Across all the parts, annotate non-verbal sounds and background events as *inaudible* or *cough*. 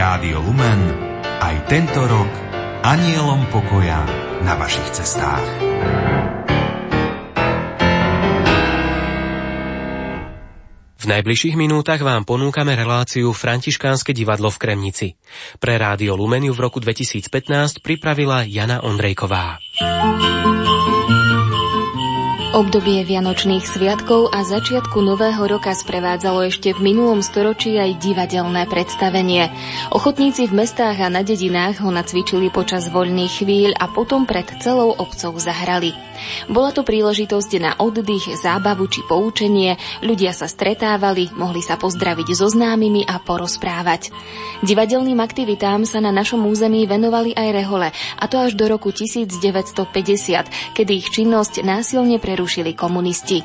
Rádio Lumen aj tento rok anielom pokoja na vašich cestách. V najbližších minútach vám ponúkame reláciu Františkánske divadlo v Kremnici. Pre Rádio Lumeniu v roku 2015 pripravila Jana Ondrejková. Obdobie Vianočných sviatkov a začiatku Nového roka sprevádzalo ešte v minulom storočí aj divadelné predstavenie. Ochotníci v mestách a na dedinách ho nacvičili počas voľných chvíľ a potom pred celou obcov zahrali. Bola to príležitosť na oddych, zábavu či poučenie, ľudia sa stretávali, mohli sa pozdraviť so známymi a porozprávať. Divadelným aktivitám sa na našom území venovali aj rehole, a to až do roku 1950, kedy ich činnosť násilne prerušili komunisti.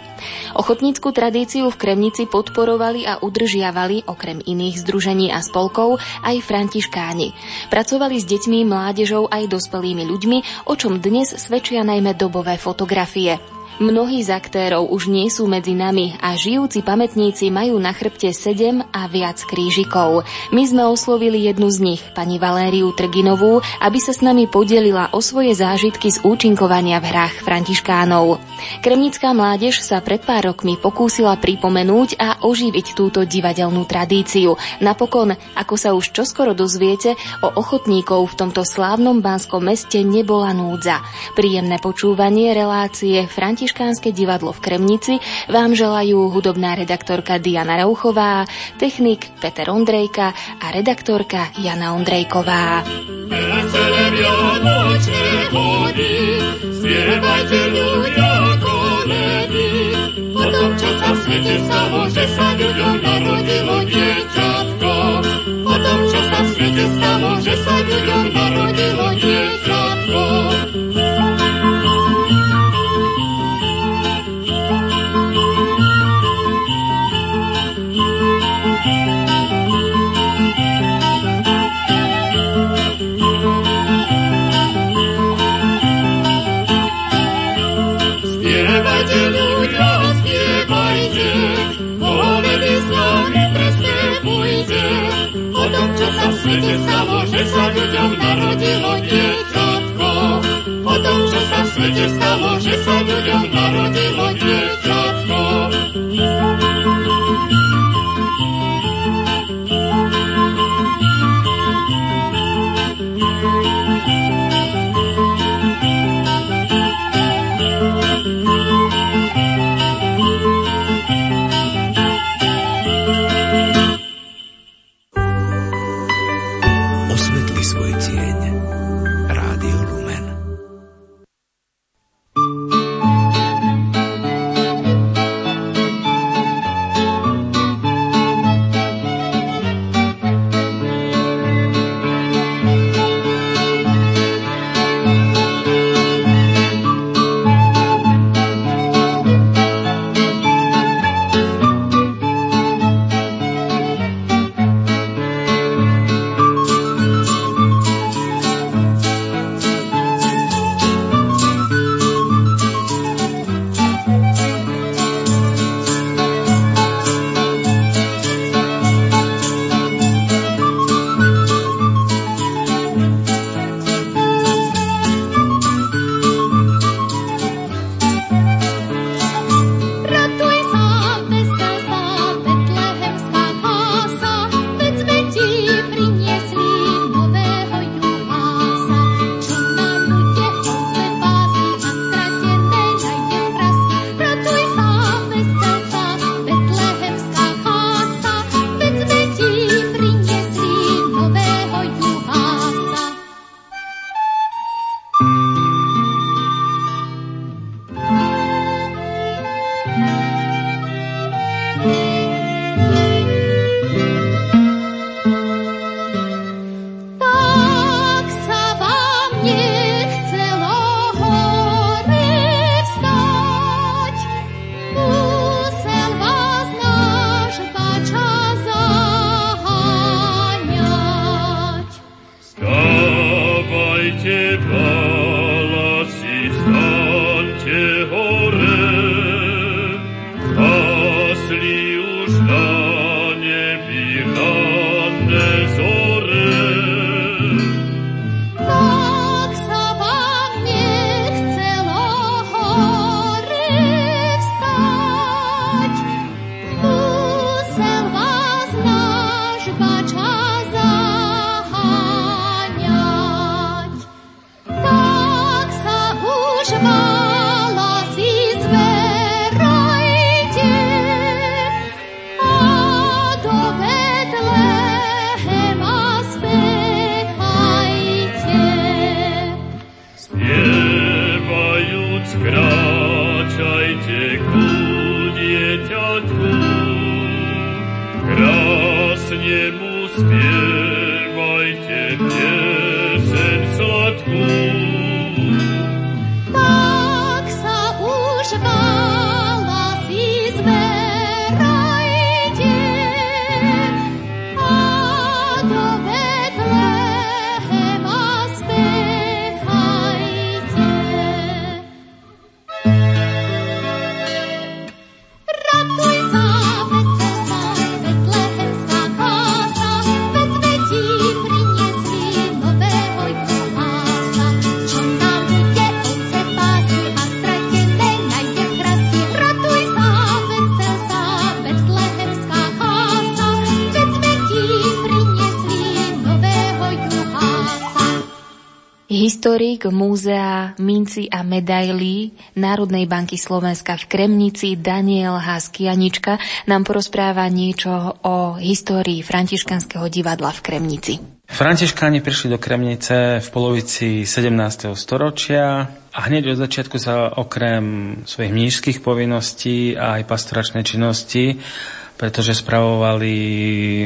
Ochotnícku tradíciu v Kremnici podporovali a udržiavali, okrem iných združení a spolkov, aj františkáni. Pracovali s deťmi, mládežou aj dospelými ľuďmi, o čom dnes svedčia najmä dobové fotografie. Mnohí z aktérov už nie sú medzi nami a žijúci pamätníci majú na chrbte sedem a viac krížikov. My sme oslovili jednu z nich, pani Valériu Trginovú, aby sa s nami podelila o svoje zážitky z účinkovania v hrách františkánov. Kremnická mládež sa pred pár rokmi pokúsila pripomenúť a oživiť túto divadelnú tradíciu. Napokon, ako sa už čoskoro dozviete, o ochotníkov v tomto slávnom bánskom meste nebola núdza. Príjemné počúvanie relácie Františkánov Františkánske divadlo v Kremnici vám želajú hudobná redaktorka Diana Rauchová, technik Peter Ondrejka a redaktorka Jana Ondrejková. Potom, čo sa v svete stalo, že sa ľuďom narodilo dieťatko. Potom, čo sa v svete stalo, že sa ľuďom narodilo dieťatko. Svete stalo, že sa ľuďom narodilo dieťatko. Potom, čo sa v svete stalo, že sa ľuďom narodilo dieťatko. Múzea minci a medailí Národnej banky Slovenska v Kremnici Daniel Haskianička nám porozpráva niečo o histórii Františkanského divadla v Kremnici. Františkáni prišli do Kremnice v polovici 17. storočia a hneď od začiatku sa okrem svojich mnížských povinností a aj pastoračnej činnosti pretože spravovali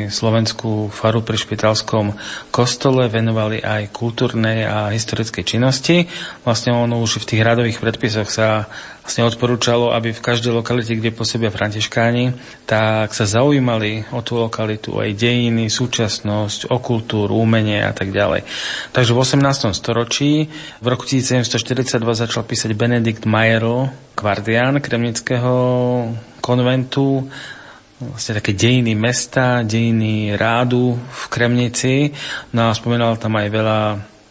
slovenskú faru pri špitalskom kostole, venovali aj kultúrnej a historickej činnosti. Vlastne ono už v tých radových predpisoch sa vlastne odporúčalo, aby v každej lokalite, kde pôsobia františkáni, tak sa zaujímali o tú lokalitu, aj dejiny, súčasnosť, o kultúru, umenie a tak ďalej. Takže v 18. storočí, v roku 1742 začal písať Benedikt Majerl, kvardián kremnického konventu, vlastne také dejiny mesta, dejiny rádu v Kremnici. No a spomínal tam aj veľa,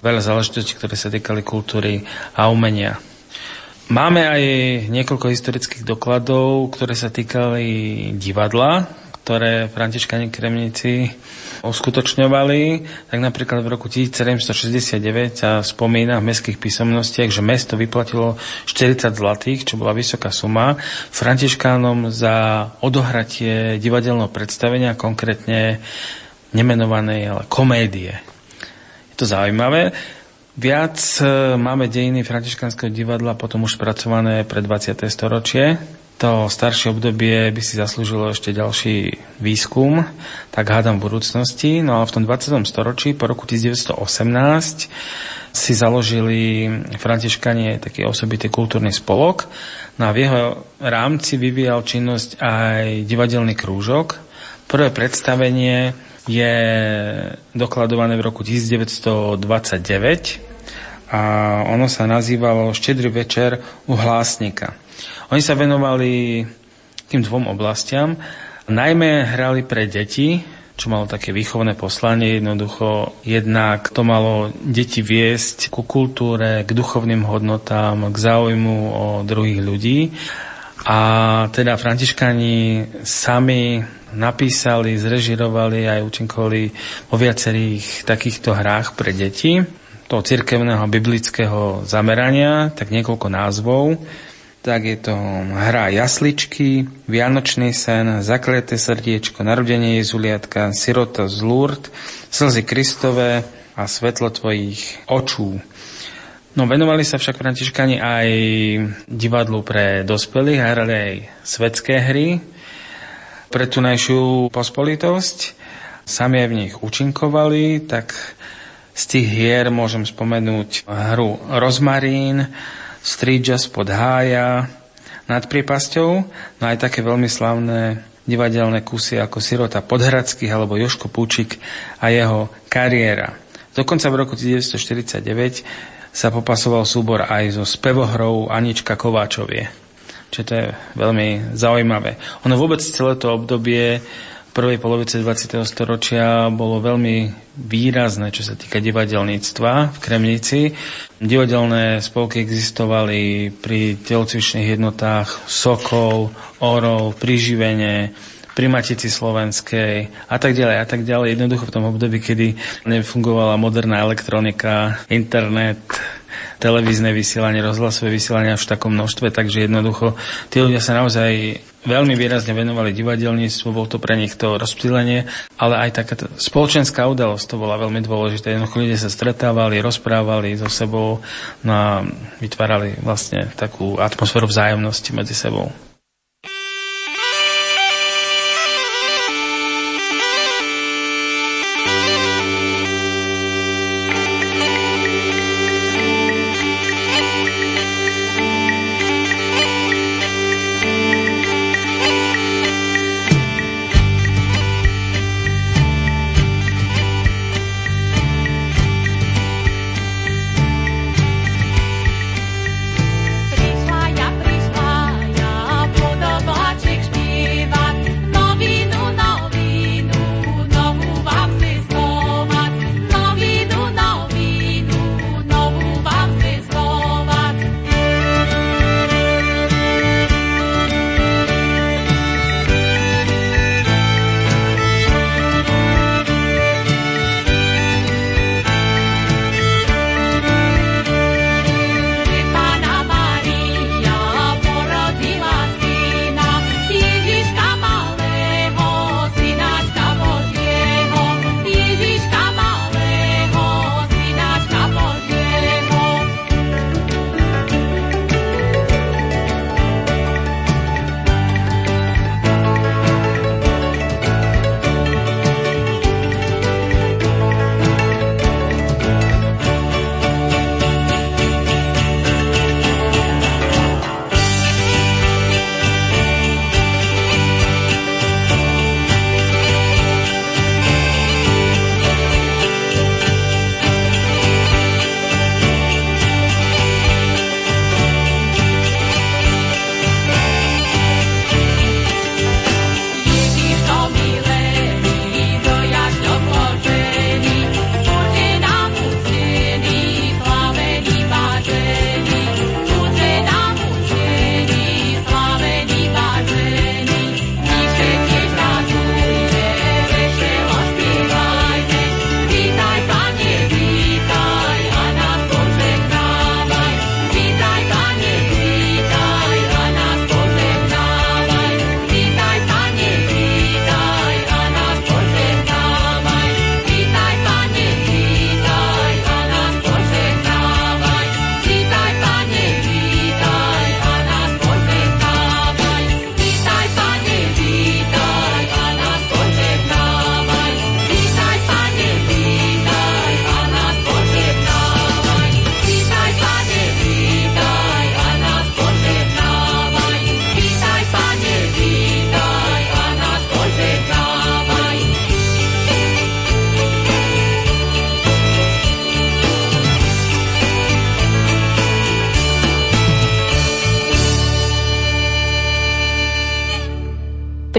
veľa záležitostí, ktoré sa týkali kultúry a umenia. Máme aj niekoľko historických dokladov, ktoré sa týkali divadla, ktoré Františkani Kremnici uskutočňovali, tak napríklad v roku 1769 sa spomína v mestských písomnostiach, že mesto vyplatilo 40 zlatých, čo bola vysoká suma, Františkánom za odohratie divadelného predstavenia, konkrétne nemenovanej, ale komédie. Je to zaujímavé. Viac e, máme dejiny Františkanského divadla potom už spracované pre 20. storočie, to staršie obdobie by si zaslúžilo ešte ďalší výskum, tak hádam v budúcnosti. No ale v tom 20. storočí, po roku 1918, si založili františkanie taký osobitý kultúrny spolok. No a v jeho rámci vyvíjal činnosť aj divadelný krúžok. Prvé predstavenie je dokladované v roku 1929 a ono sa nazývalo Štedrý večer u hlásnika. Oni sa venovali tým dvom oblastiam. Najmä hrali pre deti, čo malo také výchovné poslanie, jednoducho jednak to malo deti viesť ku kultúre, k duchovným hodnotám, k záujmu o druhých ľudí. A teda františkani sami napísali, zrežirovali aj účinkovali vo viacerých takýchto hrách pre deti toho cirkevného biblického zamerania, tak niekoľko názvov tak je to hra Jasličky, Vianočný sen, Zakleté srdiečko, Narodenie Jezuliatka, Sirota z Lourdes, Slzy Kristové a Svetlo tvojich očú. No venovali sa však františkani aj divadlu pre dospelých, hrali aj svetské hry pre tunajšiu pospolitosť. Sami aj v nich účinkovali, tak z tých hier môžem spomenúť hru Rozmarín, Street Jazz pod Hája nad priepasťou, no aj také veľmi slavné divadelné kusy ako Sirota Podhradských alebo Joško Púčik a jeho kariéra. Dokonca v roku 1949 sa popasoval súbor aj so spevohrou Anička Kováčovie. Čiže to je veľmi zaujímavé. Ono vôbec celé to obdobie prvej polovice 20. storočia bolo veľmi výrazné, čo sa týka divadelníctva v Kremnici. Divadelné spolky existovali pri telocvičných jednotách Sokol, Orol, Priživenie, pri Matici Slovenskej a tak ďalej a tak ďalej. Jednoducho v tom období, kedy nefungovala moderná elektronika, internet, televízne vysielanie, rozhlasové vysielanie v takom množstve, takže jednoducho tí ľudia sa naozaj veľmi výrazne venovali divadelníctvu, bol to pre nich to rozptýlenie, ale aj taká spoločenská udalosť to bola veľmi dôležitá. Jednoducho ľudia sa stretávali, rozprávali so sebou no a vytvárali vlastne takú atmosféru vzájomnosti medzi sebou.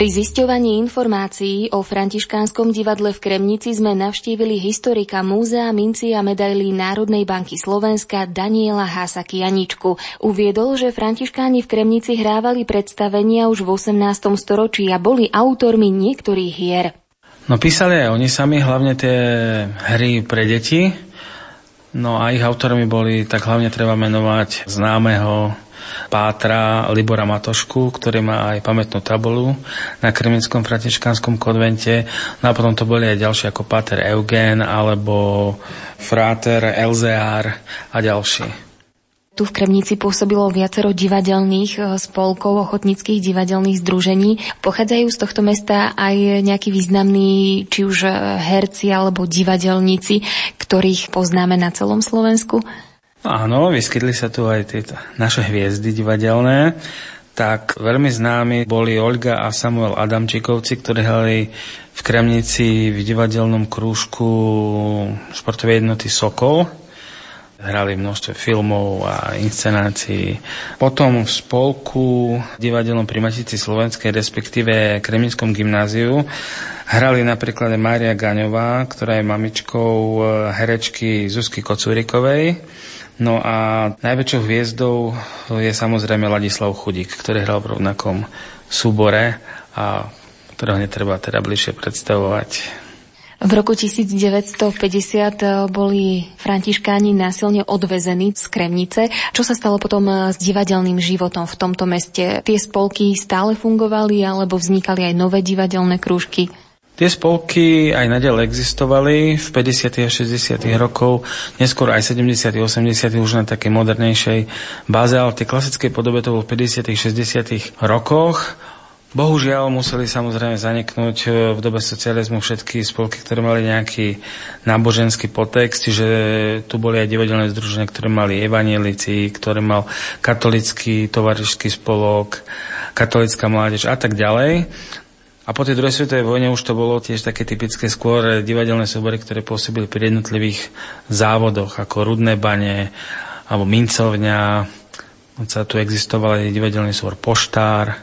Pri zisťovaní informácií o františkánskom divadle v Kremnici sme navštívili historika Múzea minci a medailí Národnej banky Slovenska Daniela Hásaki Janičku. Uviedol, že františkáni v Kremnici hrávali predstavenia už v 18. storočí a boli autormi niektorých hier. No písali aj oni sami, hlavne tie hry pre deti. No a ich autormi boli, tak hlavne treba menovať známeho Pátra Libora Matošku, ktorý má aj pamätnú tabulu na Kremickom františkánskom konvente. No a potom to boli aj ďalší ako Páter Eugen alebo Fráter Elzeár a ďalší. Tu v Kremnici pôsobilo viacero divadelných e, spolkov, ochotníckých divadelných združení. Pochádzajú z tohto mesta aj nejakí významní, či už e, herci alebo divadelníci, ktorých poznáme na celom Slovensku? Áno, vyskytli sa tu aj tieto naše hviezdy divadelné. Tak veľmi známi boli Olga a Samuel Adamčikovci, ktorí hrali v Kremnici v divadelnom krúžku športovej jednoty Sokol. Hrali množstvo filmov a inscenácií. Potom v spolku divadelnom pri Matici Slovenskej, respektíve Kremnickom gymnáziu, hrali napríklad Mária Gaňová, ktorá je mamičkou herečky Zuzky Kocúrikovej No a najväčšou hviezdou je samozrejme Ladislav Chudík, ktorý hral v rovnakom súbore a ktorého netreba teda bližšie predstavovať. V roku 1950 boli františkáni násilne odvezení z Kremnice. Čo sa stalo potom s divadelným životom v tomto meste? Tie spolky stále fungovali alebo vznikali aj nové divadelné krúžky? Tie spolky aj nadalej existovali v 50. a 60. rokov, neskôr aj 70. 80. už na také modernejšej báze, ale v tej klasickej podobe to bol v 50. 60. rokoch. Bohužiaľ museli samozrejme zaniknúť e, v dobe socializmu všetky spolky, ktoré mali nejaký náboženský podtext, čiže tu boli aj divadelné združenia, ktoré mali evanielici, ktoré mal katolický tovarišský spolok, katolická mládež a tak ďalej. A po tej druhej svetovej vojne už to bolo tiež také typické skôr divadelné súbory, ktoré pôsobili pri jednotlivých závodoch, ako Rudné bane alebo Mincovňa. Tu existoval aj divadelný súbor Poštár.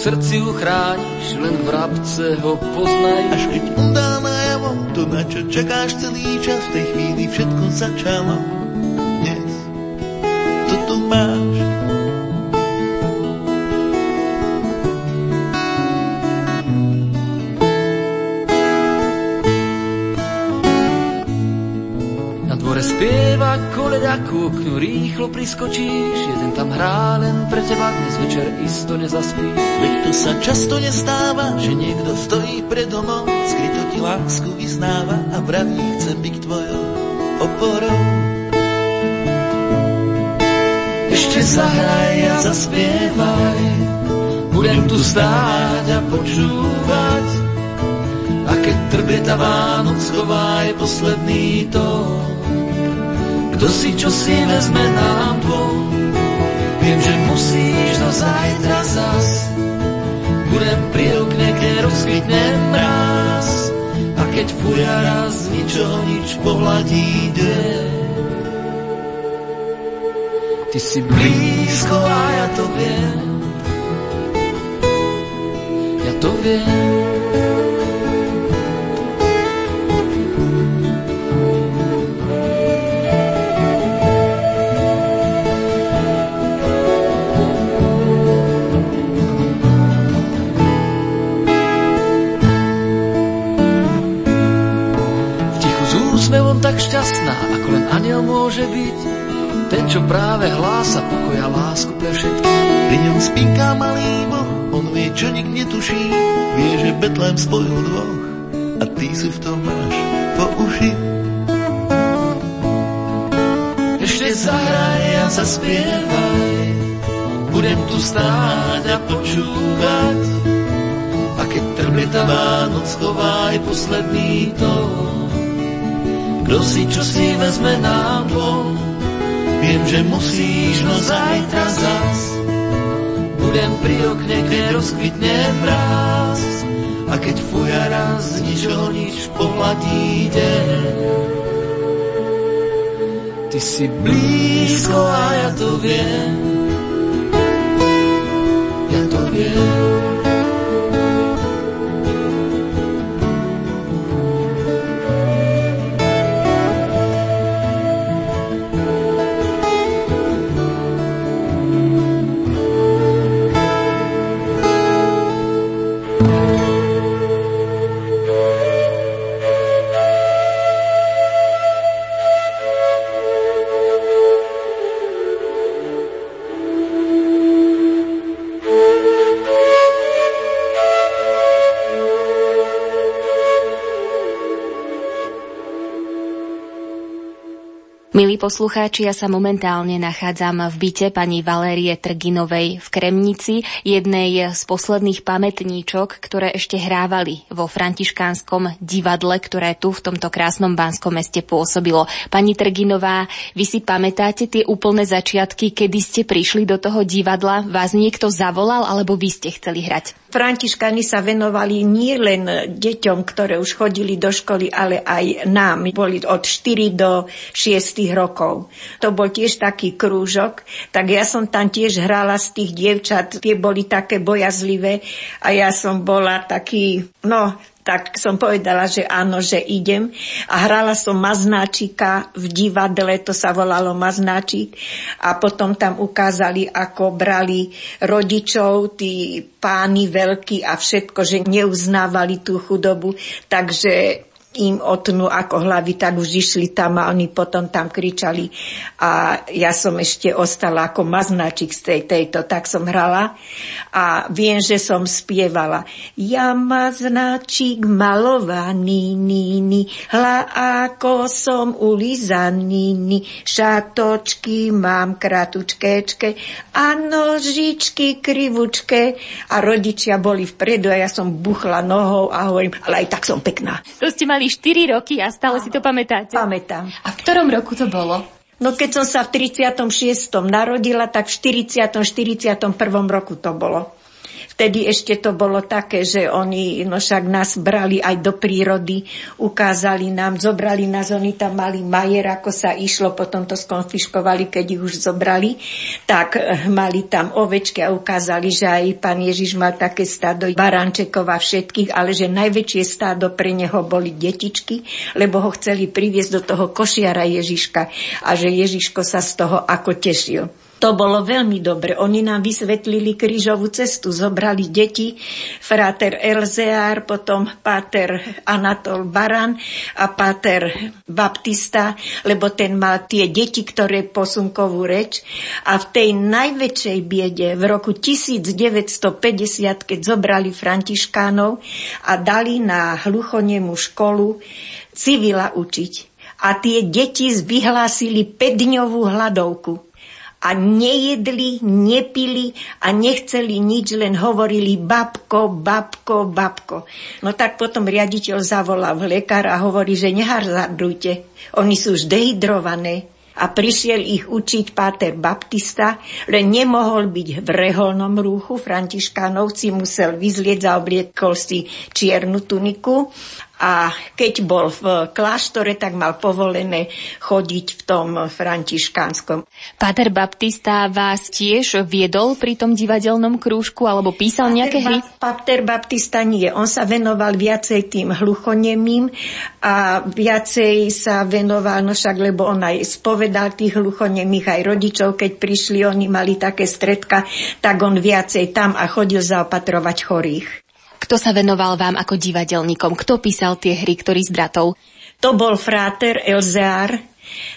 Srdci uchrániš, len v rabce ho poznaj. Až keď on dá najavo, to na čo čakáš celý čas, v tej chvíli všetko začalo. Dnes to tu máš. Ku oknu, rýchlo priskočíš, jeden tam hrá len pre teba, dnes večer isto nezaspíš. Veď to sa často nestáva, že niekto stojí pred domom, skryto ti lásku vyznáva a vraví, chcem byť tvojou oporou. Ešte zahraj a zaspievaj, budem tu stáť a počúvať. A keď trbieta Vánoc schová je posledný tón, kto si čo si vezme nám dvom. Viem, že musíš do zajtra zas, budem pri okne, kde rozkvitne mráz. A keď fuja raz ničo nič pohľadí deň. Ty si blízko a ja to viem. Ja to viem. Šťastná, ako len aniel môže byť. Ten, čo práve hlása pokoja lásku pre všetkých. Pri ňom spinká malý boh, on vie, čo nik netuší. Vie, že Betlém spojil dvoch a ty si v tom máš po uši. ešte zahraj a zaspievaj. Budem tu stáť a počúvať. A keď trblieta Vánoc chová aj posledný tón. Kto si čo si vezme nám dvom, viem, že musíš, no zajtra zas. Budem pri okne, keď rozkvitne mráz. A keď fuja raz z ničoho nič pohladí deň. Ty si blízko a ja to viem. Poslucháči, ja sa momentálne nachádzam v byte pani Valérie Trginovej v Kremnici, jednej z posledných pamätníčok, ktoré ešte hrávali vo františkánskom divadle, ktoré tu v tomto krásnom Banskom meste pôsobilo. Pani Trginová, vy si pamätáte tie úplné začiatky, kedy ste prišli do toho divadla? Vás niekto zavolal, alebo vy ste chceli hrať? Františkáni sa venovali nie len deťom, ktoré už chodili do školy, ale aj nám. Boli od 4 do 6 rokov. To bol tiež taký krúžok, tak ja som tam tiež hrala z tých dievčat, tie boli také bojazlivé a ja som bola taký, no tak som povedala, že áno, že idem. A hrala som maznáčika v divadle, to sa volalo maznáčik. A potom tam ukázali, ako brali rodičov, tí páni veľkí a všetko, že neuznávali tú chudobu. Takže im otnú ako hlavy, tak už išli tam a oni potom tam kričali. A ja som ešte ostala ako maznáčik z tej, tejto, tak som hrala a viem, že som spievala. Ja maznáčik malovaný, níny, hla ako som ulizaný, šatočky mám kratučkéčke a nožičky krivučké a rodičia boli vpredu a ja som buchla nohou a hovorím, ale aj tak som pekná. To ste mali mali 4 roky a stále si to pamätáte? Pamätám. A v ktorom roku to bolo? No keď som sa v 36. narodila, tak v 40. 41. roku to bolo vtedy ešte to bolo také, že oni no však nás brali aj do prírody, ukázali nám, zobrali nás, oni tam mali majer, ako sa išlo, potom to skonfiškovali, keď ich už zobrali, tak eh, mali tam ovečky a ukázali, že aj pán Ježiš mal také stádo barančekov a všetkých, ale že najväčšie stádo pre neho boli detičky, lebo ho chceli priviesť do toho košiara Ježiška a že Ježiško sa z toho ako tešil. To bolo veľmi dobre. Oni nám vysvetlili krížovú cestu, zobrali deti, frater Elzeár, potom páter Anatol Baran a páter Baptista, lebo ten mal tie deti, ktoré posunkovú reč. A v tej najväčšej biede v roku 1950, keď zobrali františkánov a dali na hluchonemu školu civila učiť. A tie deti vyhlásili 5-dňovú hladovku a nejedli, nepili a nechceli nič, len hovorili babko, babko, babko. No tak potom riaditeľ zavolal lekára a hovorí, že nehazardujte, oni sú už dehydrované a prišiel ich učiť páter Baptista, len nemohol byť v reholnom rúchu, františkánovci musel vyzlieť, zaobliekol si čiernu tuniku a keď bol v kláštore, tak mal povolené chodiť v tom františkánskom. Páter Baptista vás tiež viedol pri tom divadelnom krúžku alebo písal Pater nejaké hry? Páter Baptista nie. On sa venoval viacej tým hluchonemým a viacej sa venoval, no však, lebo on aj spovedal tých hluchonemých aj rodičov, keď prišli, oni mali také stredka, tak on viacej tam a chodil zaopatrovať chorých. Kto sa venoval vám ako divadelníkom? Kto písal tie hry, ktorý z bratov? To bol fráter Elzeár,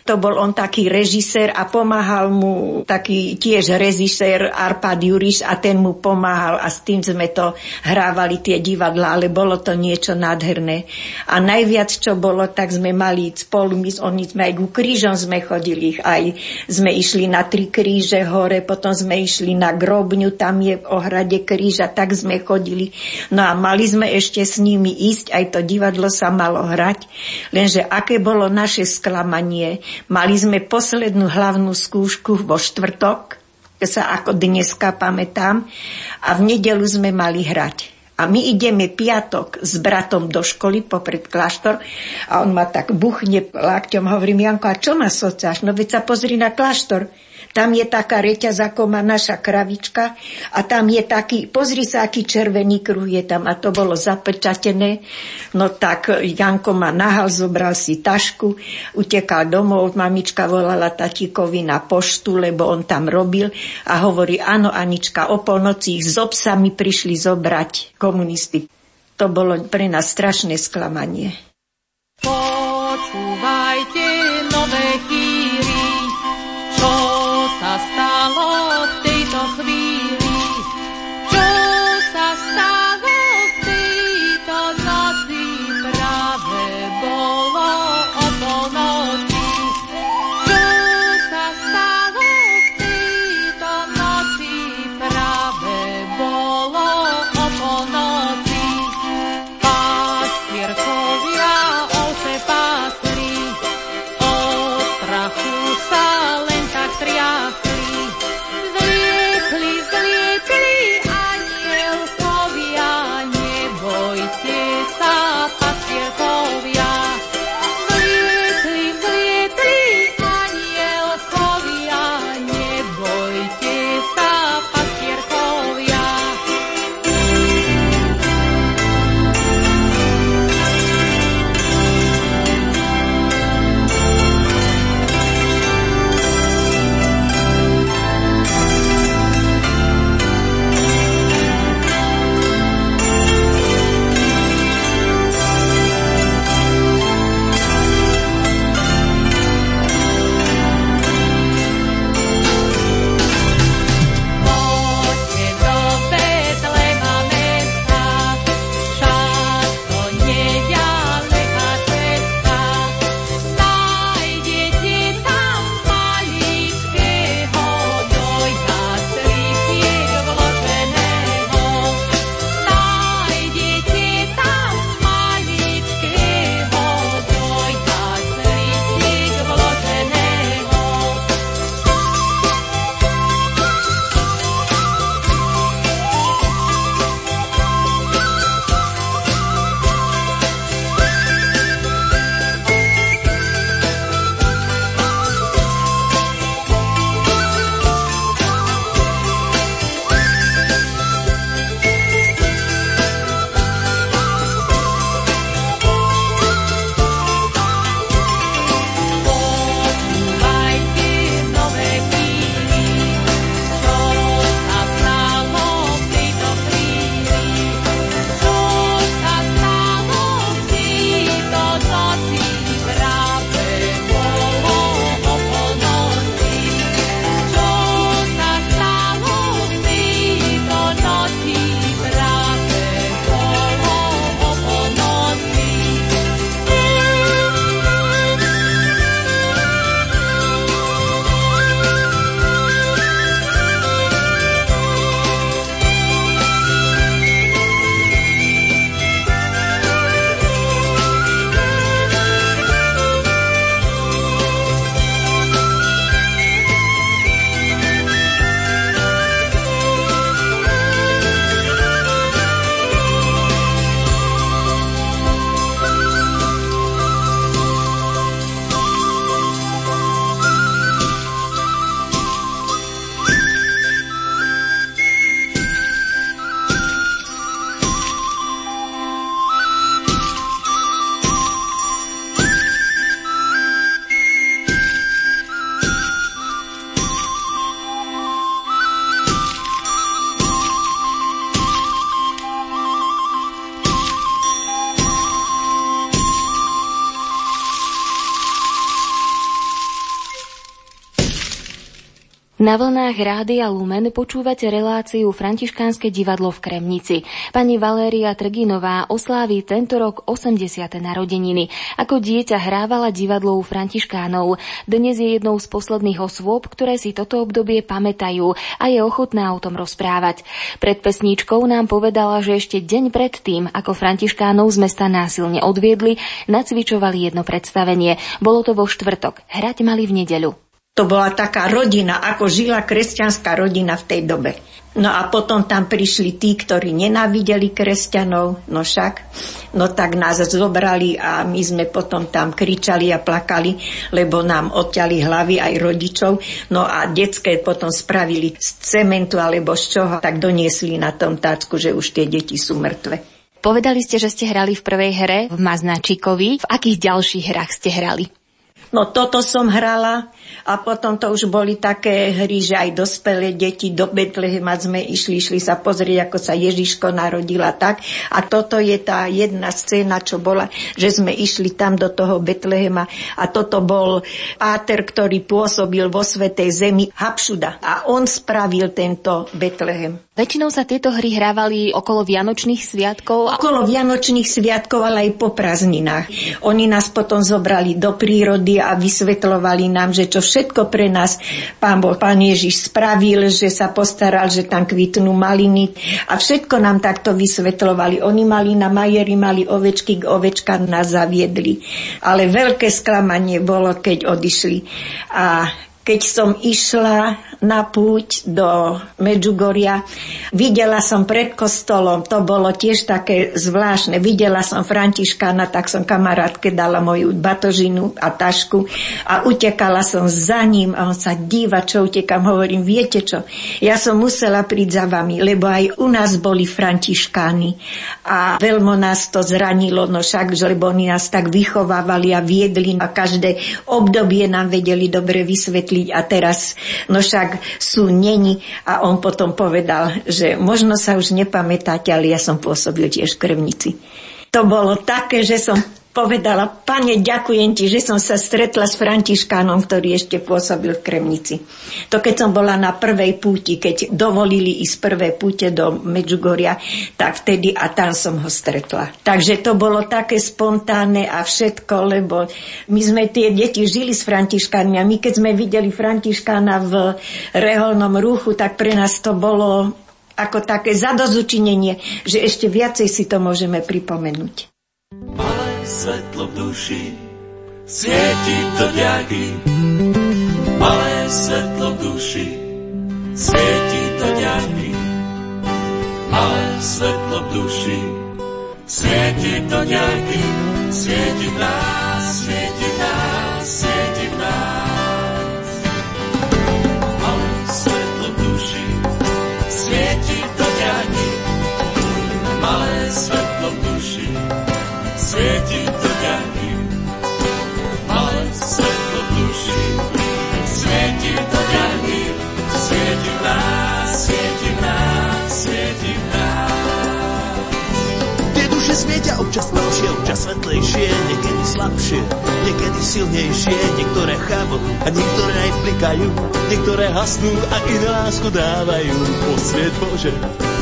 To bol on taký režisér a pomáhal mu taký tiež režisér Arpad Juriš a ten mu pomáhal a s tým sme to hrávali tie divadla, ale bolo to niečo nádherné. A najviac, čo bolo, tak sme mali spolu, my oni sme aj ku krížom sme chodili, aj sme išli na tri kríže hore, potom sme išli na grobňu, tam je v ohrade kríža, tak sme chodili. No a mali sme ešte s nimi ísť, aj to divadlo sa malo hrať, lenže aké bolo naše sklamanie, Mali sme poslednú hlavnú skúšku vo štvrtok, sa ako dneska pamätám, a v nedelu sme mali hrať. A my ideme piatok s bratom do školy popred kláštor a on ma tak buchne lakťom, hovorím, Janko, a čo ma socáš? No veď sa pozri na kláštor. Tam je taká reťaz, ako má naša kravička a tam je taký, pozri sa, aký červený kruh je tam a to bolo zapečatené. No tak Janko ma nahal, zobral si tašku, utekal domov, mamička volala tatíkovi na poštu, lebo on tam robil a hovorí, áno Anička, o polnoci ich s obsami prišli zobrať komunisti. To bolo pre nás strašné sklamanie. Počúvajte Na vlnách Rádia Lumen počúvate reláciu Františkánske divadlo v Kremnici. Pani Valéria Trginová osláví tento rok 80. narodeniny. Ako dieťa hrávala divadlo u Františkánov. Dnes je jednou z posledných osôb, ktoré si toto obdobie pamätajú a je ochotná o tom rozprávať. Pred pesníčkou nám povedala, že ešte deň pred tým, ako Františkánov z mesta násilne odviedli, nacvičovali jedno predstavenie. Bolo to vo štvrtok. Hrať mali v nedeľu. To bola taká rodina, ako žila kresťanská rodina v tej dobe. No a potom tam prišli tí, ktorí nenávideli kresťanov, no však, no tak nás zobrali a my sme potom tam kričali a plakali, lebo nám odťali hlavy aj rodičov. No a detské potom spravili z cementu alebo z čoho, tak doniesli na tom tácku, že už tie deti sú mŕtve. Povedali ste, že ste hrali v prvej hre v Maznačikovi. V akých ďalších hrách ste hrali? No toto som hrala a potom to už boli také hry, že aj dospelé deti do Betlehema sme išli, išli sa pozrieť, ako sa Ježiško narodila tak. A toto je tá jedna scéna, čo bola, že sme išli tam do toho Betlehema a toto bol páter, ktorý pôsobil vo Svetej Zemi, Hapšuda. A on spravil tento Betlehem. Väčšinou sa tieto hry hrávali okolo Vianočných sviatkov. Okolo Vianočných sviatkov, ale aj po prázdninách. Oni nás potom zobrali do prírody a vysvetľovali nám, že čo všetko pre nás pán Boh, pán Ježiš spravil, že sa postaral, že tam kvitnú maliny a všetko nám takto vysvetľovali. Oni mali na majeri, mali ovečky, k ovečkám nás zaviedli. Ale veľké sklamanie bolo, keď odišli. A keď som išla na púť do Medžugoria. Videla som pred kostolom, to bolo tiež také zvláštne. Videla som Františkána, tak som kamarátke dala moju batožinu a tašku a utekala som za ním a on sa díva, čo utekam. Hovorím, viete čo, ja som musela prísť za vami, lebo aj u nás boli Františkáni a veľmi nás to zranilo, no však, lebo oni nás tak vychovávali a viedli a každé obdobie nám vedeli dobre vysvetliť a teraz, no však sú neni a on potom povedal, že možno sa už nepamätáte, ale ja som pôsobil tiež v krvnici. To bolo také, že som povedala, pane, ďakujem ti, že som sa stretla s Františkánom, ktorý ešte pôsobil v Kremnici. To keď som bola na prvej púti, keď dovolili ísť prvé púte do Medžugoria, tak vtedy a tam som ho stretla. Takže to bolo také spontánne a všetko, lebo my sme tie deti žili s Františkánmi a my keď sme videli Františkána v reholnom ruchu, tak pre nás to bolo ako také zadozučinenie, že ešte viacej si to môžeme pripomenúť. Malé svetlo v duši, svieti to ďaky. Malé svetlo v duši, svieti to ďaky. Malé svetlo v duši, svieti to ďaky. Svieti nás, svieti nás, Duše svietia občas tmavšie, občas svetlejšie, niekedy slabšie, niekedy silnejšie, niektoré chábo a niektoré aj blikajú, niektoré hasnú a iné lásku dávajú. Posviet Bože,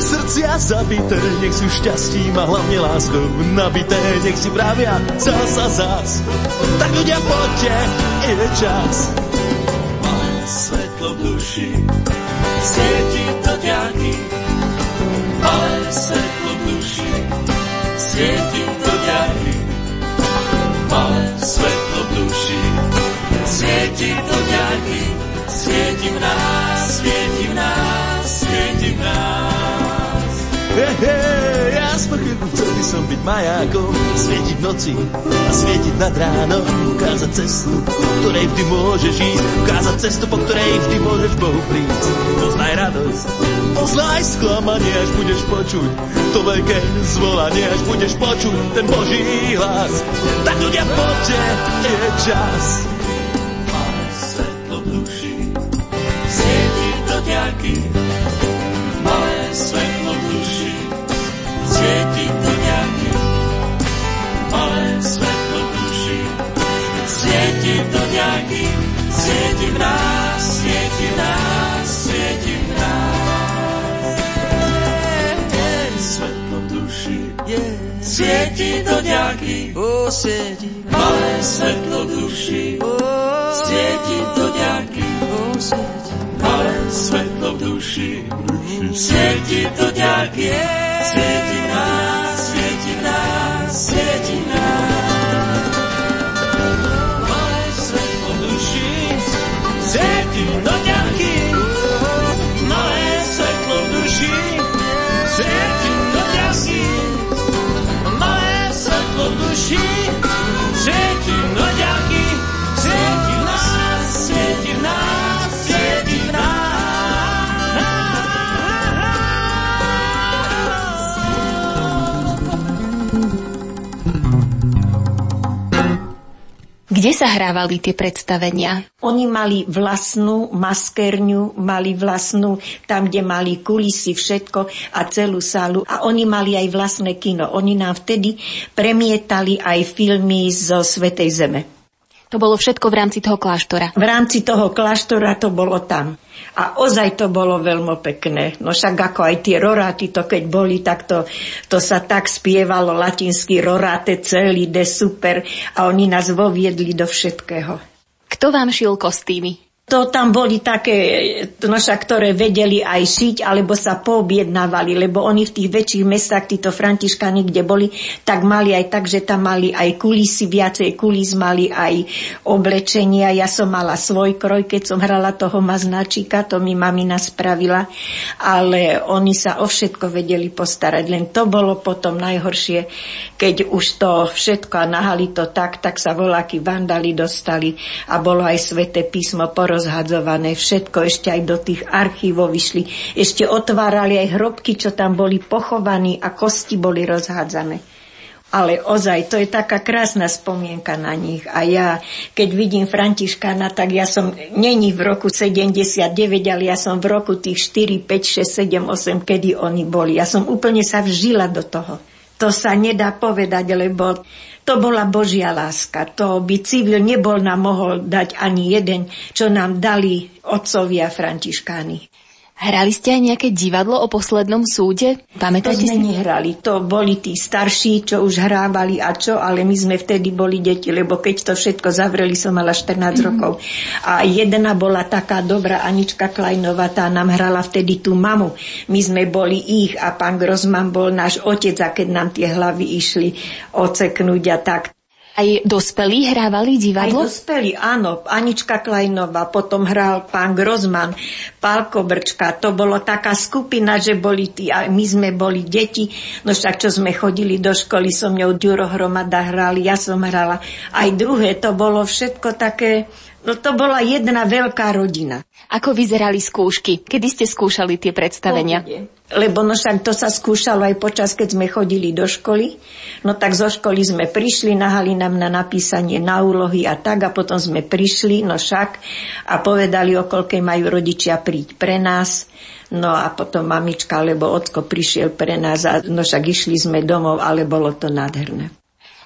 srdcia zabité, nech sú šťastím a hlavne láskou nabité, nech si pravia zás a zás. Tak ľudia poďte, ide čas. Malé svetlo v duši, svieti to ďaky. Malé svetlo svieti to ďaky. Malé svetlo v duši, svieti to ďaky. Svieti v nás, svieti v nás, svieti v nás. Hej, hej, ja pochybu chcel by som byť majákom, svietiť v noci a svietiť nad ránom, ukázať cestu, po ktorej vždy môžeš ísť, ukázať cestu, po ktorej vždy môžeš Bohu prísť. Poznaj radosť, poznaj sklamanie, až budeš počuť to veľké zvolanie, až budeš počuť ten Boží hlas. Tak ľudia, poďte, je čas. svieti v nás, svieti v nás, svieti v nás. Svetlom duši, svieti do ďaky, oh, svieti. Malé svetlo duši, oh, svieti do ďaky, oh, svieti. Malé svetlo duši, duši. svieti do ďaky, yeah. svieti v nás, svieti v nás, svieti svetlo v duši, svieti do ďaky, malé svetlo v Kde sa hrávali tie predstavenia? Oni mali vlastnú maskerňu, mali vlastnú, tam, kde mali kulisy, všetko a celú sálu. A oni mali aj vlastné kino. Oni nám vtedy premietali aj filmy zo Svetej Zeme. To bolo všetko v rámci toho kláštora. V rámci toho kláštora to bolo tam. A ozaj to bolo veľmi pekné. No však ako aj tie roráty, to keď boli, tak to, to sa tak spievalo latinsky roráte celý de super a oni nás voviedli do všetkého. Kto vám šil kostýmy? To tam boli také, noša, ktoré vedeli aj šiť, alebo sa poobjednávali, lebo oni v tých väčších mestách, títo františkáni, kde boli, tak mali aj tak, že tam mali aj kulisy, viacej kulis mali aj oblečenia. Ja som mala svoj kroj, keď som hrala toho maznáčika, to mi mamina spravila, ale oni sa o všetko vedeli postarať, len to bolo potom najhoršie, keď už to všetko a nahali to tak, tak sa voláky vandali dostali a bolo aj sveté písmo porozhadzované, všetko ešte aj do tých archívov vyšli. Ešte otvárali aj hrobky, čo tam boli pochovaní a kosti boli rozhádzané. Ale ozaj, to je taká krásna spomienka na nich. A ja, keď vidím Františkána, tak ja som, není v roku 79, ale ja som v roku tých 4, 5, 6, 7, 8, kedy oni boli. Ja som úplne sa vžila do toho. To sa nedá povedať, lebo to bola Božia láska. To by civil nebol nám mohol dať ani jeden, čo nám dali otcovia Františkáni. Hrali ste aj nejaké divadlo o poslednom súde? To Pamätáte sme si? nehrali. To boli tí starší, čo už hrávali a čo, ale my sme vtedy boli deti, lebo keď to všetko zavreli, som mala 14 mm-hmm. rokov. A jedna bola taká dobrá, Anička Klajnová, tá nám hrala vtedy tú mamu. My sme boli ich a pán Grosman bol náš otec a keď nám tie hlavy išli oceknúť a tak. Aj dospelí hrávali Aj divadlo? dospelí, áno. Anička Klajnová, potom hral pán Grozman, Pálko Brčka. To bolo taká skupina, že boli tí, a my sme boli deti. No však, čo sme chodili do školy, som ňou Ďuro Hromada hrali, ja som hrala. Aj druhé, to bolo všetko také, no to bola jedna veľká rodina. Ako vyzerali skúšky? Kedy ste skúšali tie predstavenia? Lebo no však to sa skúšalo aj počas, keď sme chodili do školy. No tak zo školy sme prišli, nahali nám na napísanie na úlohy a tak a potom sme prišli, no však a povedali, o koľkej majú rodičia príť pre nás. No a potom mamička alebo ocko prišiel pre nás a no však išli sme domov, ale bolo to nádherné.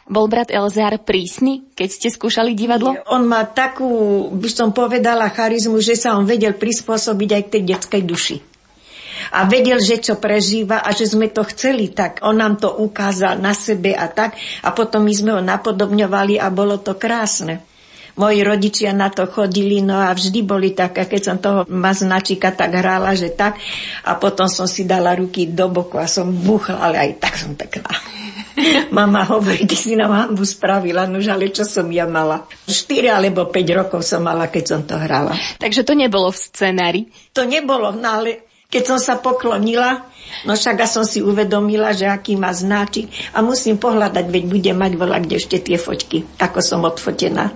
Bol brat Elzár prísny, keď ste skúšali divadlo? On má takú, by som povedala, charizmu, že sa on vedel prispôsobiť aj k tej detskej duši. A vedel, že čo prežíva a že sme to chceli, tak on nám to ukázal na sebe a tak. A potom my sme ho napodobňovali a bolo to krásne. Moji rodičia na to chodili, no a vždy boli také, keď som toho maznačika tak hrála, že tak. A potom som si dala ruky do boku a som buchla, ale aj tak som pekná. *laughs* Mama hovorí, ty si nám hambu spravila, no ale čo som ja mala? 4 alebo 5 rokov som mala, keď som to hrala. Takže to nebolo v scenári. To nebolo, no ale keď som sa poklonila, no však a som si uvedomila, že aký má znáčik a musím pohľadať, veď budem mať volá, kde ešte tie foťky, ako som odfotená.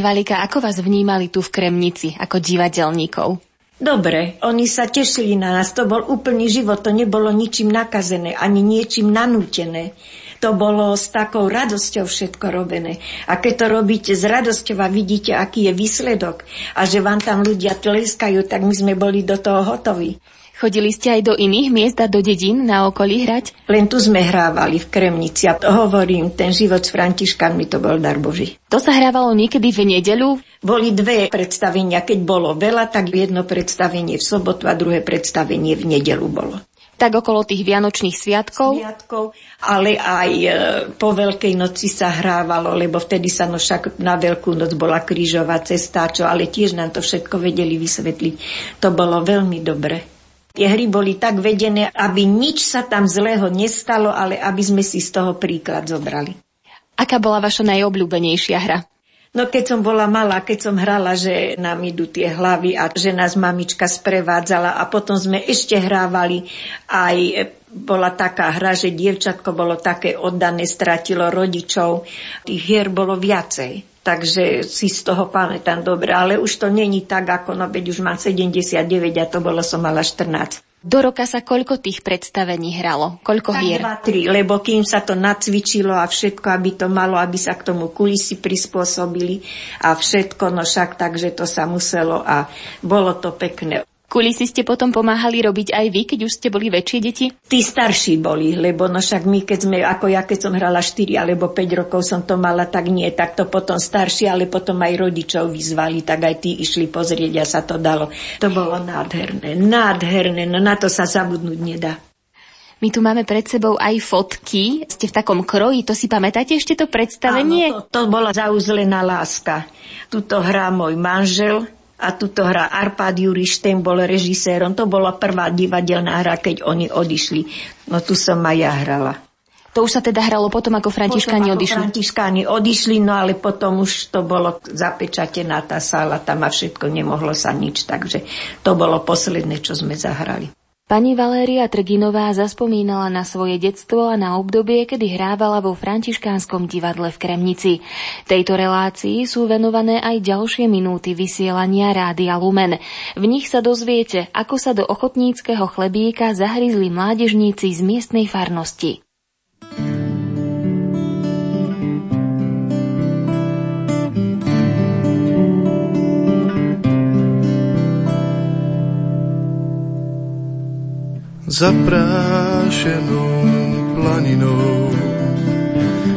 Valika, ako vás vnímali tu v Kremnici ako divadelníkov? Dobre, oni sa tešili na nás, to bol úplný život, to nebolo ničím nakazené, ani niečím nanútené. To bolo s takou radosťou všetko robené. A keď to robíte s radosťou a vidíte, aký je výsledok a že vám tam ľudia tleskajú, tak my sme boli do toho hotoví. Chodili ste aj do iných miest a do dedín na okolí hrať? Len tu sme hrávali v Kremnici a to hovorím, ten život s Františkanmi to bol dar Boží. To sa hrávalo niekedy v nedeľu? Boli dve predstavenia, keď bolo veľa, tak jedno predstavenie v sobotu a druhé predstavenie v nedelu bolo. Tak okolo tých Vianočných sviatkov? Sviatkov, ale aj e, po Veľkej noci sa hrávalo, lebo vtedy sa no však na Veľkú noc bola krížová cesta, čo, ale tiež nám to všetko vedeli vysvetliť. To bolo veľmi dobre. Tie hry boli tak vedené, aby nič sa tam zlého nestalo, ale aby sme si z toho príklad zobrali. Aká bola vaša najobľúbenejšia hra? No keď som bola malá, keď som hrala, že nám idú tie hlavy a že nás mamička sprevádzala a potom sme ešte hrávali aj bola taká hra, že dievčatko bolo také oddané, stratilo rodičov. Tých hier bolo viacej takže si z toho pamätám dobre, ale už to není tak, ako no veď už mám 79 a to bolo som mala 14. Do roka sa koľko tých predstavení hralo? Koľko tak hier? Dva, tri, lebo kým sa to nacvičilo a všetko, aby to malo, aby sa k tomu kulisy prispôsobili a všetko, no však takže to sa muselo a bolo to pekné. Kulisy ste potom pomáhali robiť aj vy, keď už ste boli väčšie deti? Tí starší boli, lebo no však my, keď sme, ako ja, keď som hrala 4 alebo 5 rokov som to mala, tak nie, tak to potom starší, ale potom aj rodičov vyzvali, tak aj tí išli pozrieť a sa to dalo. To bolo nádherné, nádherné, no na to sa zabudnúť nedá. My tu máme pred sebou aj fotky. Ste v takom kroji, to si pamätáte ešte to predstavenie? Áno, to, to bola zauzlená láska. Tuto hrá môj manžel, a tuto hra Arpad Juriš, ten bol režisérom. To bola prvá divadelná hra, keď oni odišli. No tu som aj ja hrala. To už sa teda hralo potom, ako františkáni odišli? františkáni odišli, no ale potom už to bolo zapečatená tá sála, tam a všetko nemohlo sa nič, takže to bolo posledné, čo sme zahrali. Pani Valéria Trginová zaspomínala na svoje detstvo a na obdobie, kedy hrávala vo františkánskom divadle v Kremnici. Tejto relácii sú venované aj ďalšie minúty vysielania Rádia Lumen. V nich sa dozviete, ako sa do ochotníckého chlebíka zahryzli mládežníci z miestnej farnosti. Zaprášenou planinou.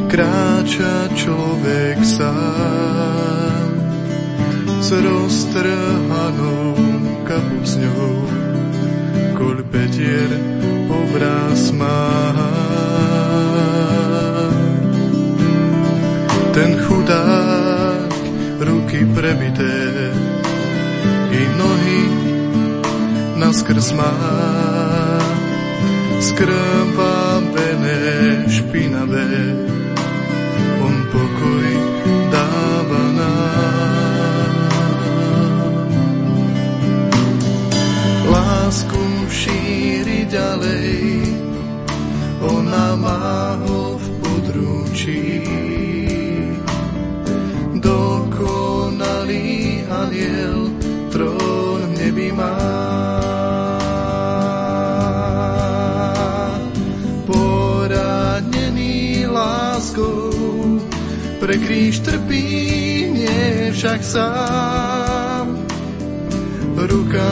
Kráča človek sám s roztrhanou kapucňou kolpetier obraz má. Ten chudák ruky prebité i nohy naskrz má skrvavené, špinavé, on pokoj dáva nám. Lásku šíri ďalej, ona má ho v područí. Však sám. Ruka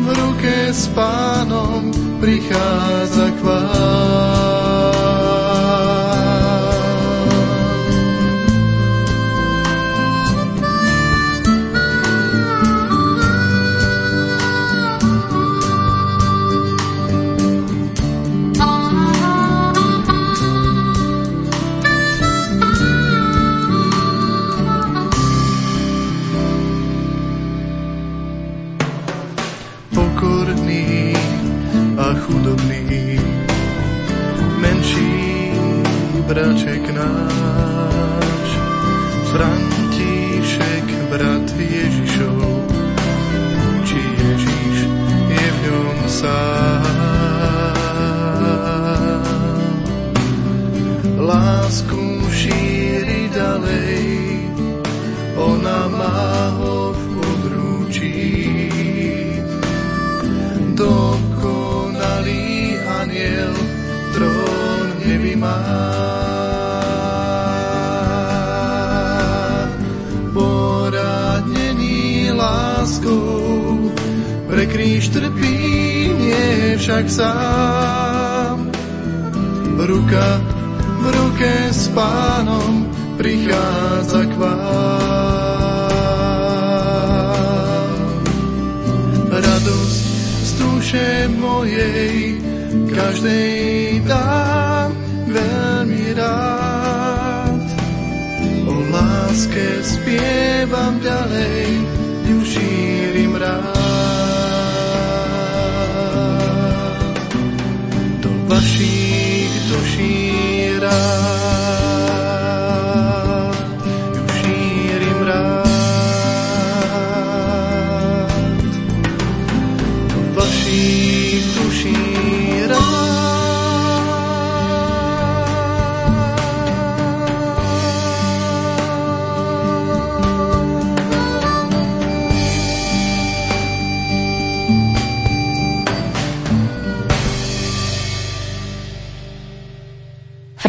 v ruke s pánom prichádza k vám. Pre kríž trpí, nie však sám. Ruka v ruke s pánom prichádza k vám. Radosť z duše mojej každej dám veľmi rád. O láske spievam ďalej,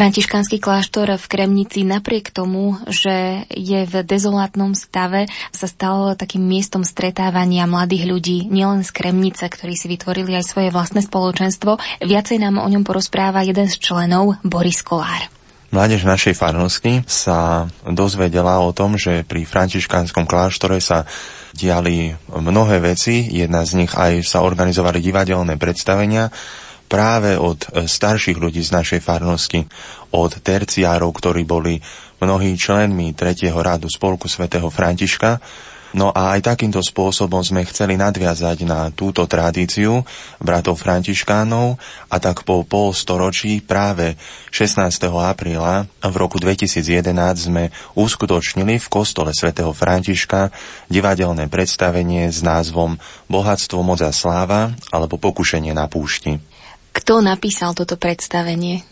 Františkánsky kláštor v Kremnici napriek tomu, že je v dezolátnom stave, sa stal takým miestom stretávania mladých ľudí, nielen z Kremnice, ktorí si vytvorili aj svoje vlastné spoločenstvo. Viacej nám o ňom porozpráva jeden z členov, Boris Kolár. Mládež našej farnosti sa dozvedela o tom, že pri františkánskom kláštore sa diali mnohé veci. Jedna z nich aj sa organizovali divadelné predstavenia práve od e, starších ľudí z našej farnosti, od terciárov, ktorí boli mnohí členmi tretieho radu spolku svätého Františka. No a aj takýmto spôsobom sme chceli nadviazať na túto tradíciu bratov františkánov a tak po pol storočí práve 16. apríla v roku 2011 sme uskutočnili v kostole svätého Františka divadelné predstavenie s názvom Bohatstvo, moc a sláva alebo Pokušenie na púšti. Kto napísal toto predstavenie?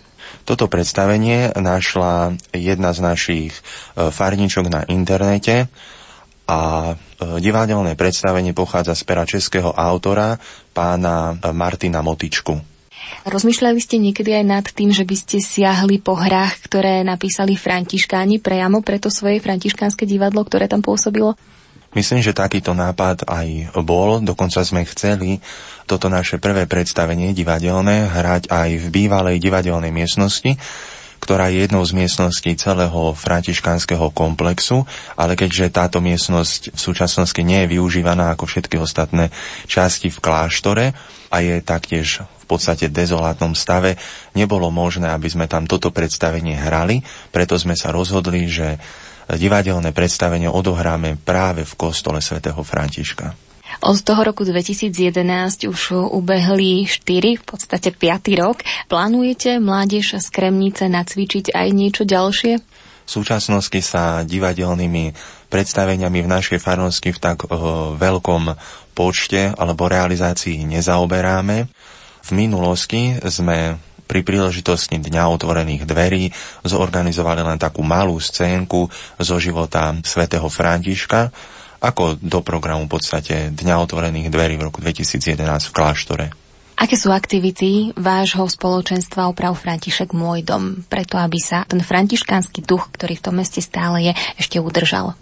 Toto predstavenie našla jedna z našich e, farničok na internete a e, divadelné predstavenie pochádza z pera českého autora pána e, Martina Motičku. Rozmýšľali ste niekedy aj nad tým, že by ste siahli po hrách, ktoré napísali františkáni priamo pre to svoje františkánske divadlo, ktoré tam pôsobilo? Myslím, že takýto nápad aj bol. Dokonca sme chceli toto naše prvé predstavenie divadelné hrať aj v bývalej divadelnej miestnosti, ktorá je jednou z miestností celého františkánskeho komplexu, ale keďže táto miestnosť v súčasnosti nie je využívaná ako všetky ostatné časti v kláštore a je taktiež v podstate dezolátnom stave, nebolo možné, aby sme tam toto predstavenie hrali, preto sme sa rozhodli, že divadelné predstavenie odohráme práve v kostole svätého Františka. Od toho roku 2011 už ubehli 4, v podstate 5. rok. Plánujete mládež z Kremnice nacvičiť aj niečo ďalšie? V súčasnosti sa divadelnými predstaveniami v našej farnosti v tak uh, veľkom počte alebo realizácii nezaoberáme. V minulosti sme pri príležitosti Dňa otvorených dverí zorganizovali len takú malú scénku zo života svätého Františka, ako do programu v podstate Dňa otvorených dverí v roku 2011 v kláštore. Aké sú aktivity vášho spoločenstva oprav František Môj dom, preto aby sa ten františkánsky duch, ktorý v tom meste stále je, ešte udržal?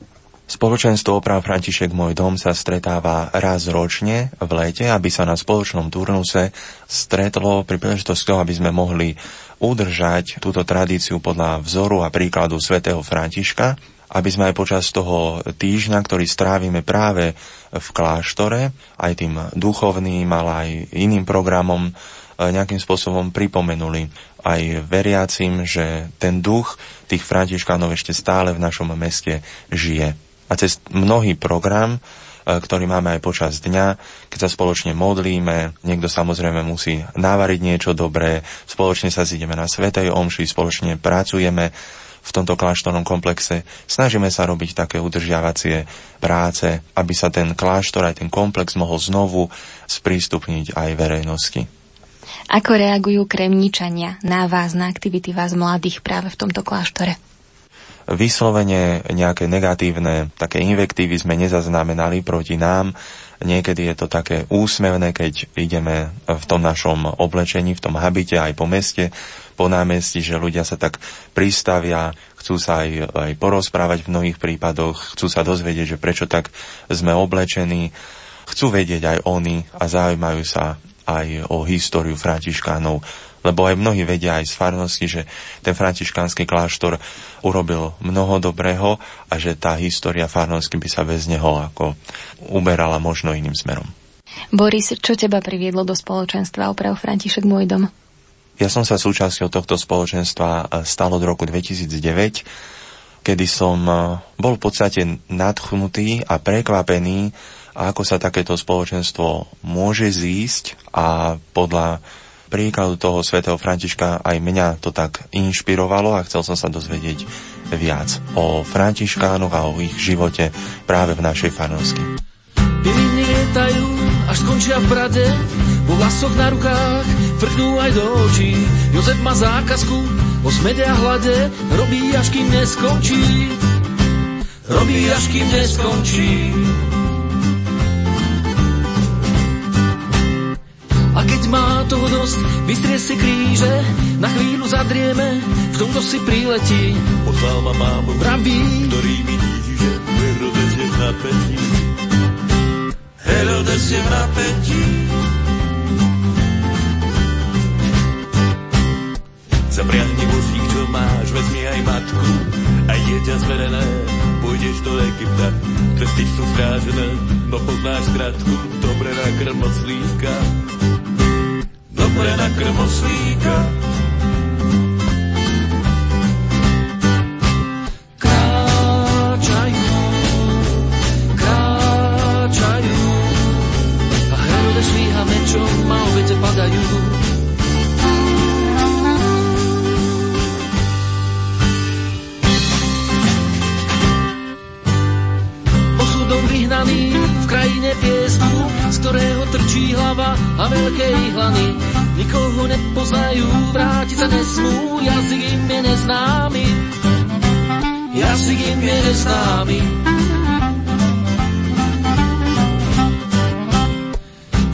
Spoločenstvo oprav František Môj dom sa stretáva raz ročne v lete, aby sa na spoločnom turnuse stretlo pri príležitosti toho, aby sme mohli udržať túto tradíciu podľa vzoru a príkladu svätého Františka, aby sme aj počas toho týždňa, ktorý strávime práve v kláštore, aj tým duchovným, ale aj iným programom, nejakým spôsobom pripomenuli aj veriacim, že ten duch tých františkánov ešte stále v našom meste žije a cez mnohý program, e, ktorý máme aj počas dňa, keď sa spoločne modlíme, niekto samozrejme musí navariť niečo dobré, spoločne sa zideme na Svetej Omši, spoločne pracujeme v tomto kláštornom komplexe. Snažíme sa robiť také udržiavacie práce, aby sa ten kláštor aj ten komplex mohol znovu sprístupniť aj verejnosti. Ako reagujú kremničania na vás, na aktivity vás mladých práve v tomto kláštore? Vyslovene nejaké negatívne také invektívy sme nezaznamenali proti nám. Niekedy je to také úsmevné, keď ideme v tom našom oblečení, v tom habite aj po meste, po námestí, že ľudia sa tak pristavia, chcú sa aj, aj porozprávať v mnohých prípadoch, chcú sa dozvedieť, že prečo tak sme oblečení, chcú vedieť aj oni a zaujímajú sa aj o históriu františkánov lebo aj mnohí vedia aj z farnosti, že ten františkánsky kláštor urobil mnoho dobrého a že tá história farnosti by sa bez neho ako uberala možno iným smerom. Boris, čo teba priviedlo do spoločenstva Oprav František môj dom? Ja som sa súčasťou tohto spoločenstva stal od roku 2009, kedy som e, bol v podstate nadchnutý a prekvapený, ako sa takéto spoločenstvo môže zísť a podľa príkladu toho svätého Františka aj mňa to tak inšpirovalo a chcel som sa dozvedieť viac o Františkánoch a o ich živote práve v našej farnosti. Piliny lietajú, až skončia v brade, vo vlasoch na rukách vrchnú aj do očí. Jozef má zákazku, o smede a hlade, robí až kým neskončí. Robí až kým neskončí. Toho dosť, vystrie si kríže, na chvíľu zadrieme, v tomto si priletí. Poslal ma mámu, Praví, ktorý mi že Herodes je v napätí. Herodes je v napätí. Zapriahni vozík, čo máš, vezmi aj matku, aj dieťa zverené, pôjdeš do Egypta. Tresty sú strážené, no poznáš skratku, dobre na krmoslíka. Dobre na krmoslíka. kráčajú, kráčajú. A Herodes švíha mečom a obete padajú. Osudom v krajine piesku, z ktorého trčí hlava a veľké ihlany. Nikoho nepoznajú, vrátiť sa nesmú, jazyk im je neznámy. Jazyk im je neznámy.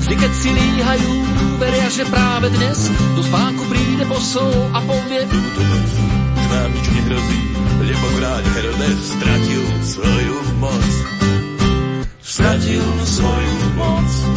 Vždy, keď si líhajú, veria, že práve dnes do spánku príde posol a povie Túto noc už nám nič nehrozí, lebo kráľ Herodes stratil svoju moc. Stratil svoju moc.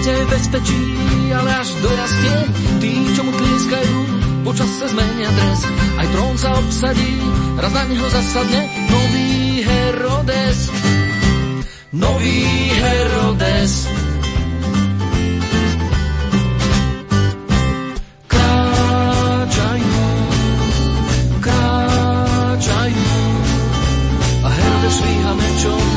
V bezpečí, ale až dorastie, tí, čo mu tlieskajú, počas sa zmenia dres. Aj trón sa obsadí, raz na neho zasadne nový Herodes. Nový Herodes. Kráčajú, kráčajú. A Herodes švíha mečom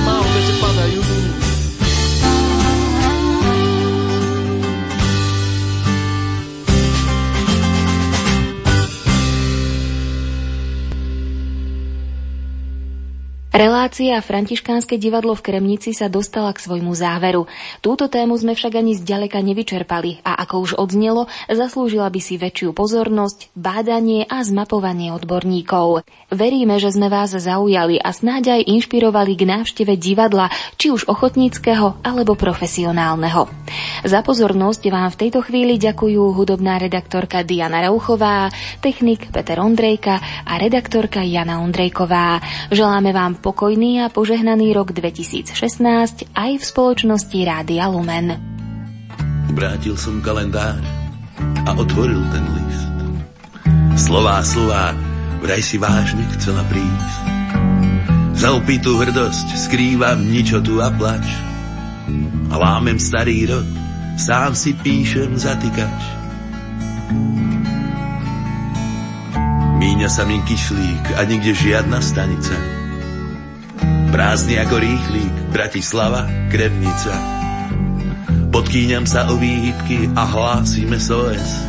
Relácia Františkánske divadlo v Kremnici sa dostala k svojmu záveru. Túto tému sme však ani zďaleka nevyčerpali a ako už odznelo, zaslúžila by si väčšiu pozornosť, bádanie a zmapovanie odborníkov. Veríme, že sme vás zaujali a snáď aj inšpirovali k návšteve divadla, či už ochotníckého alebo profesionálneho. Za pozornosť vám v tejto chvíli ďakujú hudobná redaktorka Diana Rauchová, technik Peter Ondrejka a redaktorka Jana Ondrejková. Želáme vám pokojný a požehnaný rok 2016 aj v spoločnosti Rádia Lumen. Vrátil som kalendár a otvoril ten list. Slová, slová, vraj si vážne chcela prísť. Za opitú hrdosť skrývam ničotu a plač. A lámem starý rod, sám si píšem zatýkač. Míňa sa mi kyšlík a nikde žiadna stanica. Prázdny ako rýchlík, Bratislava, Kremnica. Podkýňam sa o výhybky a hlásime SOS.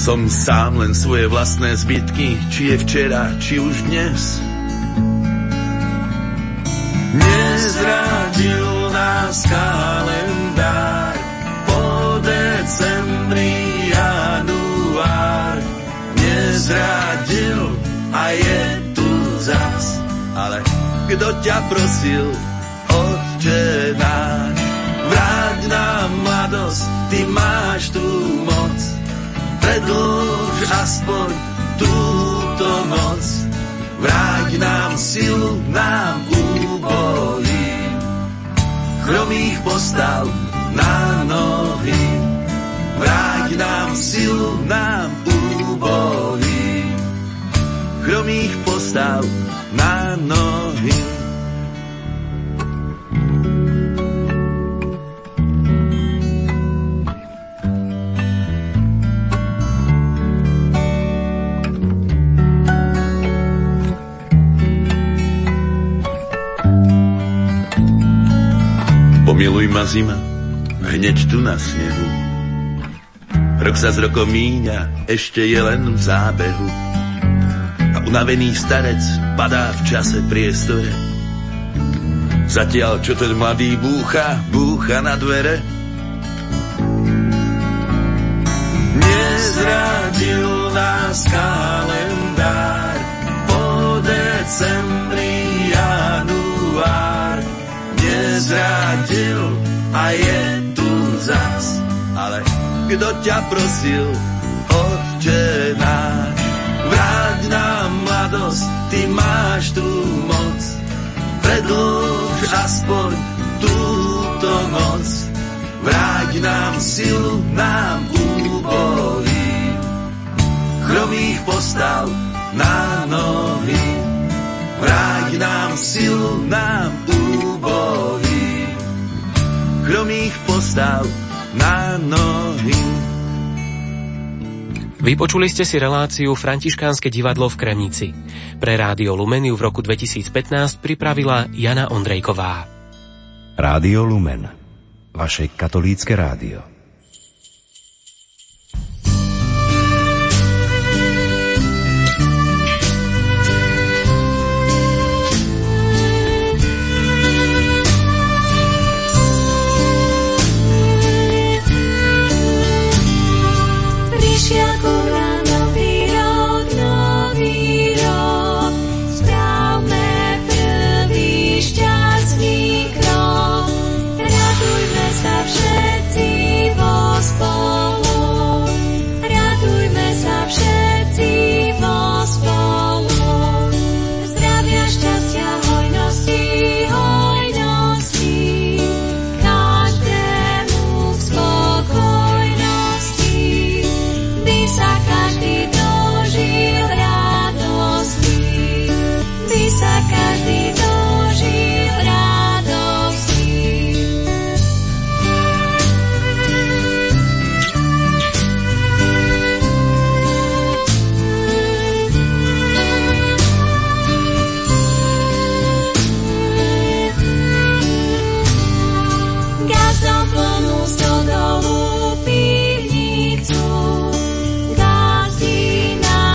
Som sám len svoje vlastné zbytky, či je včera, či už dnes. Nezradil nás kalendár po decembri január. Nezradil kto ťa prosil, Otče náš, vráť nám mladosť, ty máš tú moc. Predlž aspoň túto noc, vráť nám silu, nám úbolí. Chromých postav na nohy, vráť nám silu, nám úbolí. Chromých postav na nohy. Pomiluj ma zima, hneď tu na snehu. Rok sa z rokom míňa, ešte je len v zábehu. Unavený starec padá v čase priestore. Zatiaľ, čo ten mladý búcha, búcha na dvere. Nezradil nás kalendár po decembri január nezradil a je tu zas. Ale kto ťa prosil, náš, vráť nám mladosť, ty máš tú moc. Predlž aspoň túto noc, vráť nám silu, nám úbolí. Chromých postav na nohy, vráť nám silu, nám úbolí. Chromých postav na nohy. Vypočuli ste si reláciu Františkánske divadlo v Kremnici. Pre Rádio Lumeniu v roku 2015 pripravila Jana Ondrejková. Rádio Lumen. Vaše katolícke rádio.